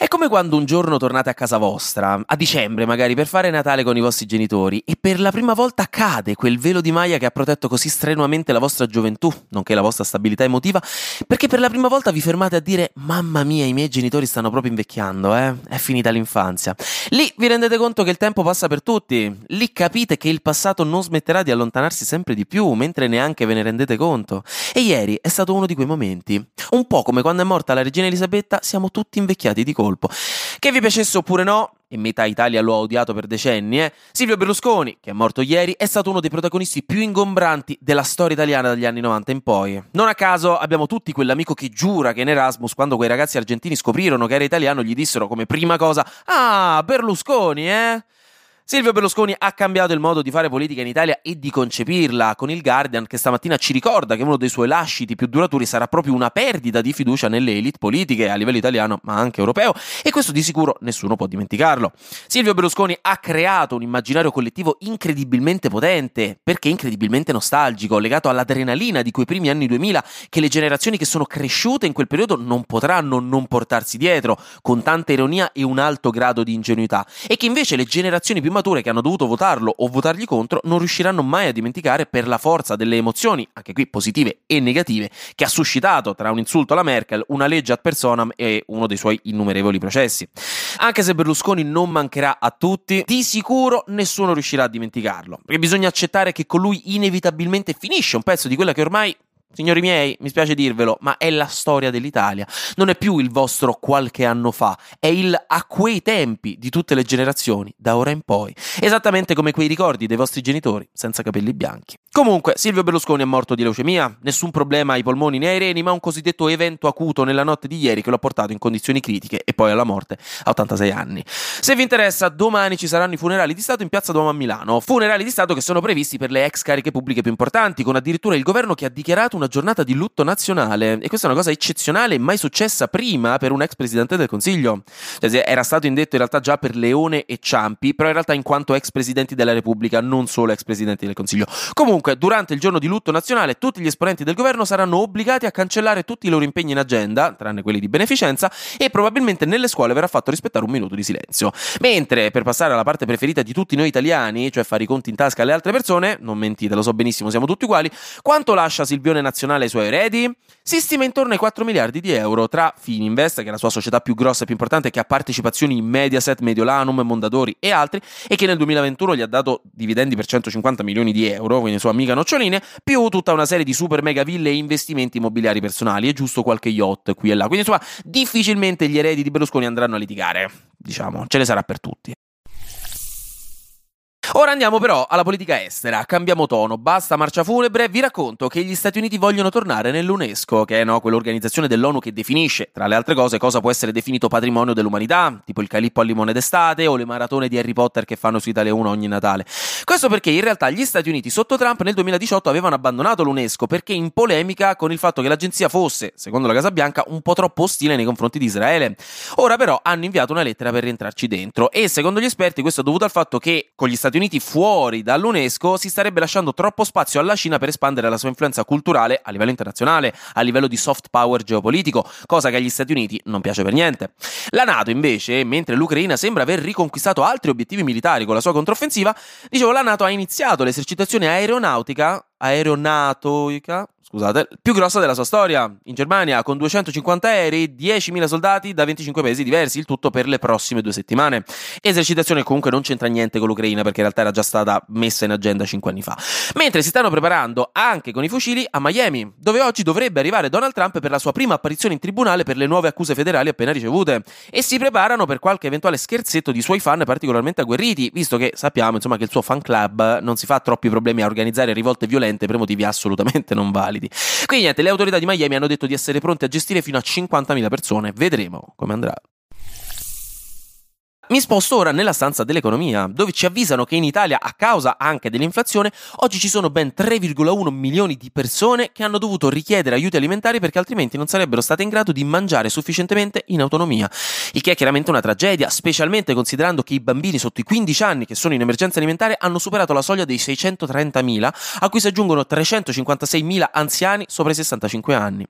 È come quando un giorno tornate a casa vostra, a dicembre magari, per fare Natale con i vostri genitori e per la prima volta cade quel velo di maglia che ha protetto così strenuamente la vostra gioventù, nonché la vostra stabilità emotiva, perché per la prima volta vi fermate a dire mamma mia i miei genitori stanno proprio invecchiando, eh? È finita l'infanzia. Lì vi rendete conto che il tempo passa per tutti, lì capite che il passato non smetterà di allontanarsi sempre di più, mentre neanche ve ne rendete conto. E ieri è stato uno di quei momenti. Un po' come quando è morta la regina Elisabetta, siamo tutti invecchiati di colpo. Che vi piacesse oppure no, e metà Italia lo ha odiato per decenni, eh? Silvio Berlusconi, che è morto ieri, è stato uno dei protagonisti più ingombranti della storia italiana dagli anni 90 in poi. Non a caso abbiamo tutti quell'amico che giura che in Erasmus, quando quei ragazzi argentini scoprirono che era italiano, gli dissero come prima cosa: Ah, Berlusconi, eh? Silvio Berlusconi ha cambiato il modo di fare politica in Italia e di concepirla, con il Guardian che stamattina ci ricorda che uno dei suoi lasciti più duraturi sarà proprio una perdita di fiducia nelle elite politiche a livello italiano ma anche europeo e questo di sicuro nessuno può dimenticarlo. Silvio Berlusconi ha creato un immaginario collettivo incredibilmente potente, perché incredibilmente nostalgico, legato all'adrenalina di quei primi anni 2000 che le generazioni che sono cresciute in quel periodo non potranno non portarsi dietro, con tanta ironia e un alto grado di ingenuità, e che invece le generazioni più mature che hanno dovuto votarlo o votargli contro non riusciranno mai a dimenticare per la forza delle emozioni, anche qui positive e negative, che ha suscitato tra un insulto alla Merkel, una legge ad personam e uno dei suoi innumerevoli processi. Anche se Berlusconi non mancherà a tutti, di sicuro nessuno riuscirà a dimenticarlo, perché bisogna accettare che con lui inevitabilmente finisce un pezzo di quella che ormai Signori miei, mi spiace dirvelo, ma è la storia dell'Italia. Non è più il vostro qualche anno fa, è il a quei tempi di tutte le generazioni, da ora in poi. Esattamente come quei ricordi dei vostri genitori senza capelli bianchi. Comunque, Silvio Berlusconi è morto di leucemia, nessun problema ai polmoni né ai reni, ma un cosiddetto evento acuto nella notte di ieri che lo ha portato in condizioni critiche e poi alla morte a 86 anni. Se vi interessa, domani ci saranno i funerali di Stato in Piazza Duomo a Milano. Funerali di Stato che sono previsti per le ex cariche pubbliche più importanti, con addirittura il governo che ha dichiarato una giornata di lutto nazionale. E questa è una cosa eccezionale, mai successa prima per un ex presidente del Consiglio. Cioè, era stato indetto in realtà già per Leone e Ciampi, però in realtà in quanto ex presidenti della Repubblica, non solo ex presidenti del Consiglio. Comunque, durante il giorno di lutto nazionale, tutti gli esponenti del governo saranno obbligati a cancellare tutti i loro impegni in agenda, tranne quelli di beneficenza, e probabilmente nelle scuole verrà fatto rispettare un minuto di silenzio. Mentre, per passare alla parte preferita di tutti noi italiani, cioè fare i conti in tasca alle altre persone, non mentite, lo so benissimo, siamo tutti uguali, quanto lascia Silvione Nazionale ai suoi eredi? Si stima intorno ai 4 miliardi di euro tra Fininvest, che è la sua società più grossa e più importante, che ha partecipazioni in Mediaset, Mediolanum, Mondadori e altri, e che nel 2021 gli ha dato dividendi per 150 milioni di euro, quindi sua amica noccioline, più tutta una serie di super mega ville e investimenti immobiliari personali, e giusto qualche yacht qui e là. Quindi insomma, difficilmente gli eredi di Berlusconi andranno a litigare. Diciamo, ce ne sarà per tutti. Ora andiamo però alla politica estera, cambiamo tono, basta marcia funebre, vi racconto che gli Stati Uniti vogliono tornare nell'UNESCO, che è no, quell'organizzazione dell'ONU che definisce, tra le altre cose, cosa può essere definito patrimonio dell'umanità, tipo il calippo al limone d'estate o le maratone di Harry Potter che fanno su Italia 1 ogni Natale. Questo perché in realtà gli Stati Uniti sotto Trump nel 2018 avevano abbandonato l'UNESCO perché in polemica con il fatto che l'agenzia fosse, secondo la Casa Bianca, un po' troppo ostile nei confronti di Israele. Ora però hanno inviato una lettera per rientrarci dentro e secondo gli esperti questo è dovuto al fatto che con gli Stati Uniti fuori dall'UNESCO si starebbe lasciando troppo spazio alla Cina per espandere la sua influenza culturale a livello internazionale, a livello di soft power geopolitico, cosa che agli Stati Uniti non piace per niente. La NATO invece, mentre l'Ucraina sembra aver riconquistato altri obiettivi militari con la sua controffensiva, dicevo la NATO ha iniziato l'esercitazione aeronautica aeronautica scusate, più grossa della sua storia. In Germania, con 250 aerei, 10.000 soldati da 25 paesi diversi, il tutto per le prossime due settimane. Esercitazione comunque non c'entra niente con l'Ucraina perché in realtà era già stata messa in agenda 5 anni fa. Mentre si stanno preparando anche con i fucili a Miami, dove oggi dovrebbe arrivare Donald Trump per la sua prima apparizione in tribunale per le nuove accuse federali appena ricevute. E si preparano per qualche eventuale scherzetto di suoi fan particolarmente agguerriti, visto che sappiamo insomma che il suo fan club non si fa troppi problemi a organizzare rivolte violente per motivi assolutamente non validi validi. Quindi niente, le autorità di Miami hanno detto di essere pronte a gestire fino a 50.000 persone, vedremo come andrà. Mi sposto ora nella stanza dell'economia, dove ci avvisano che in Italia, a causa anche dell'inflazione, oggi ci sono ben 3,1 milioni di persone che hanno dovuto richiedere aiuti alimentari perché altrimenti non sarebbero state in grado di mangiare sufficientemente in autonomia. Il che è chiaramente una tragedia, specialmente considerando che i bambini sotto i 15 anni che sono in emergenza alimentare hanno superato la soglia dei 630.000, a cui si aggiungono 356.000 anziani sopra i 65 anni.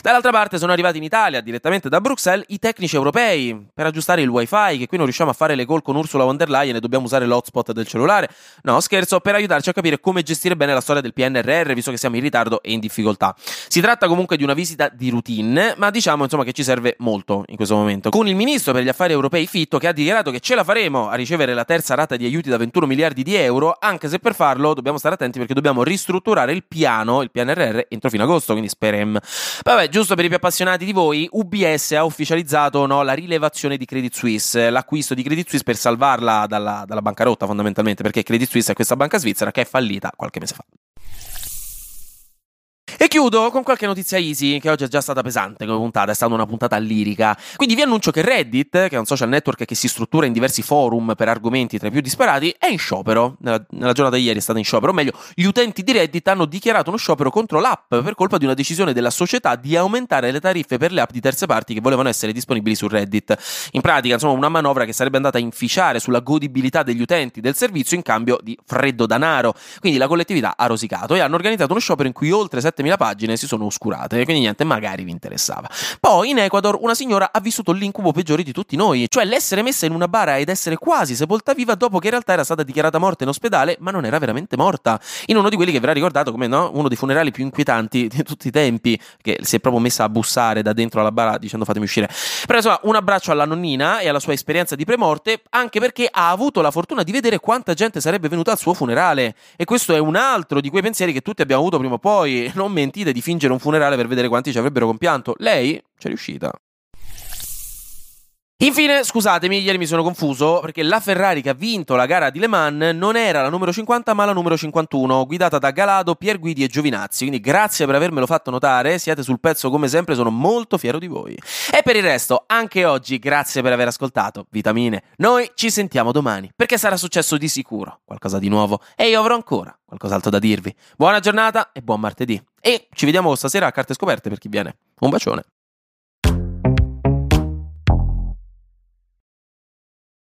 Dall'altra parte sono arrivati in Italia, direttamente da Bruxelles, i tecnici europei per aggiustare il wifi che qui non riusciamo riusciamo a fare le call con Ursula von der Leyen e dobbiamo usare l'hotspot del cellulare. No, scherzo, per aiutarci a capire come gestire bene la storia del PNRR, visto che siamo in ritardo e in difficoltà. Si tratta comunque di una visita di routine, ma diciamo insomma che ci serve molto in questo momento. Con il ministro per gli affari europei Fitto che ha dichiarato che ce la faremo a ricevere la terza rata di aiuti da 21 miliardi di euro, anche se per farlo dobbiamo stare attenti perché dobbiamo ristrutturare il piano, il PNRR, entro fine agosto, quindi sperem. Vabbè, giusto per i più appassionati di voi, UBS ha ufficializzato no, la rilevazione di Credit Suisse, l'acquisto l'acquisto di Credit Suisse per salvarla dalla, dalla bancarotta fondamentalmente, perché Credit Suisse è questa banca svizzera che è fallita qualche mese fa. E chiudo con qualche notizia easy, che oggi è già stata pesante come puntata, è stata una puntata lirica. Quindi vi annuncio che Reddit, che è un social network che si struttura in diversi forum per argomenti tra i più disparati, è in sciopero. Nella, nella giornata di ieri è stata in sciopero, o meglio, gli utenti di Reddit hanno dichiarato uno sciopero contro l'app per colpa di una decisione della società di aumentare le tariffe per le app di terze parti che volevano essere disponibili su Reddit. In pratica, insomma, una manovra che sarebbe andata a inficiare sulla godibilità degli utenti del servizio in cambio di freddo danaro. Quindi la collettività ha rosicato e hanno organizzato uno sciopero in cui oltre 7.000 3000 pagine si sono oscurate, quindi niente, magari vi interessava. Poi in Ecuador una signora ha vissuto l'incubo peggiore di tutti noi, cioè l'essere messa in una bara ed essere quasi sepolta viva dopo che in realtà era stata dichiarata morta in ospedale, ma non era veramente morta. In uno di quelli che verrà ricordato come no, uno dei funerali più inquietanti di tutti i tempi, che si è proprio messa a bussare da dentro alla bara dicendo fatemi uscire. Però insomma, un abbraccio alla nonnina e alla sua esperienza di premorte, anche perché ha avuto la fortuna di vedere quanta gente sarebbe venuta al suo funerale. E questo è un altro di quei pensieri che tutti abbiamo avuto prima o poi. Non mentite di fingere un funerale per vedere quanti ci avrebbero compianto. Lei c'è riuscita. Infine, scusatemi, ieri mi sono confuso perché la Ferrari che ha vinto la gara di Le Mans non era la numero 50 ma la numero 51, guidata da Galado, Pierguidi e Giovinazzi. Quindi grazie per avermelo fatto notare, siete sul pezzo come sempre, sono molto fiero di voi. E per il resto, anche oggi, grazie per aver ascoltato. Vitamine, noi ci sentiamo domani perché sarà successo di sicuro qualcosa di nuovo e io avrò ancora qualcos'altro da dirvi. Buona giornata e buon martedì. E ci vediamo stasera a carte scoperte per chi viene. Un bacione.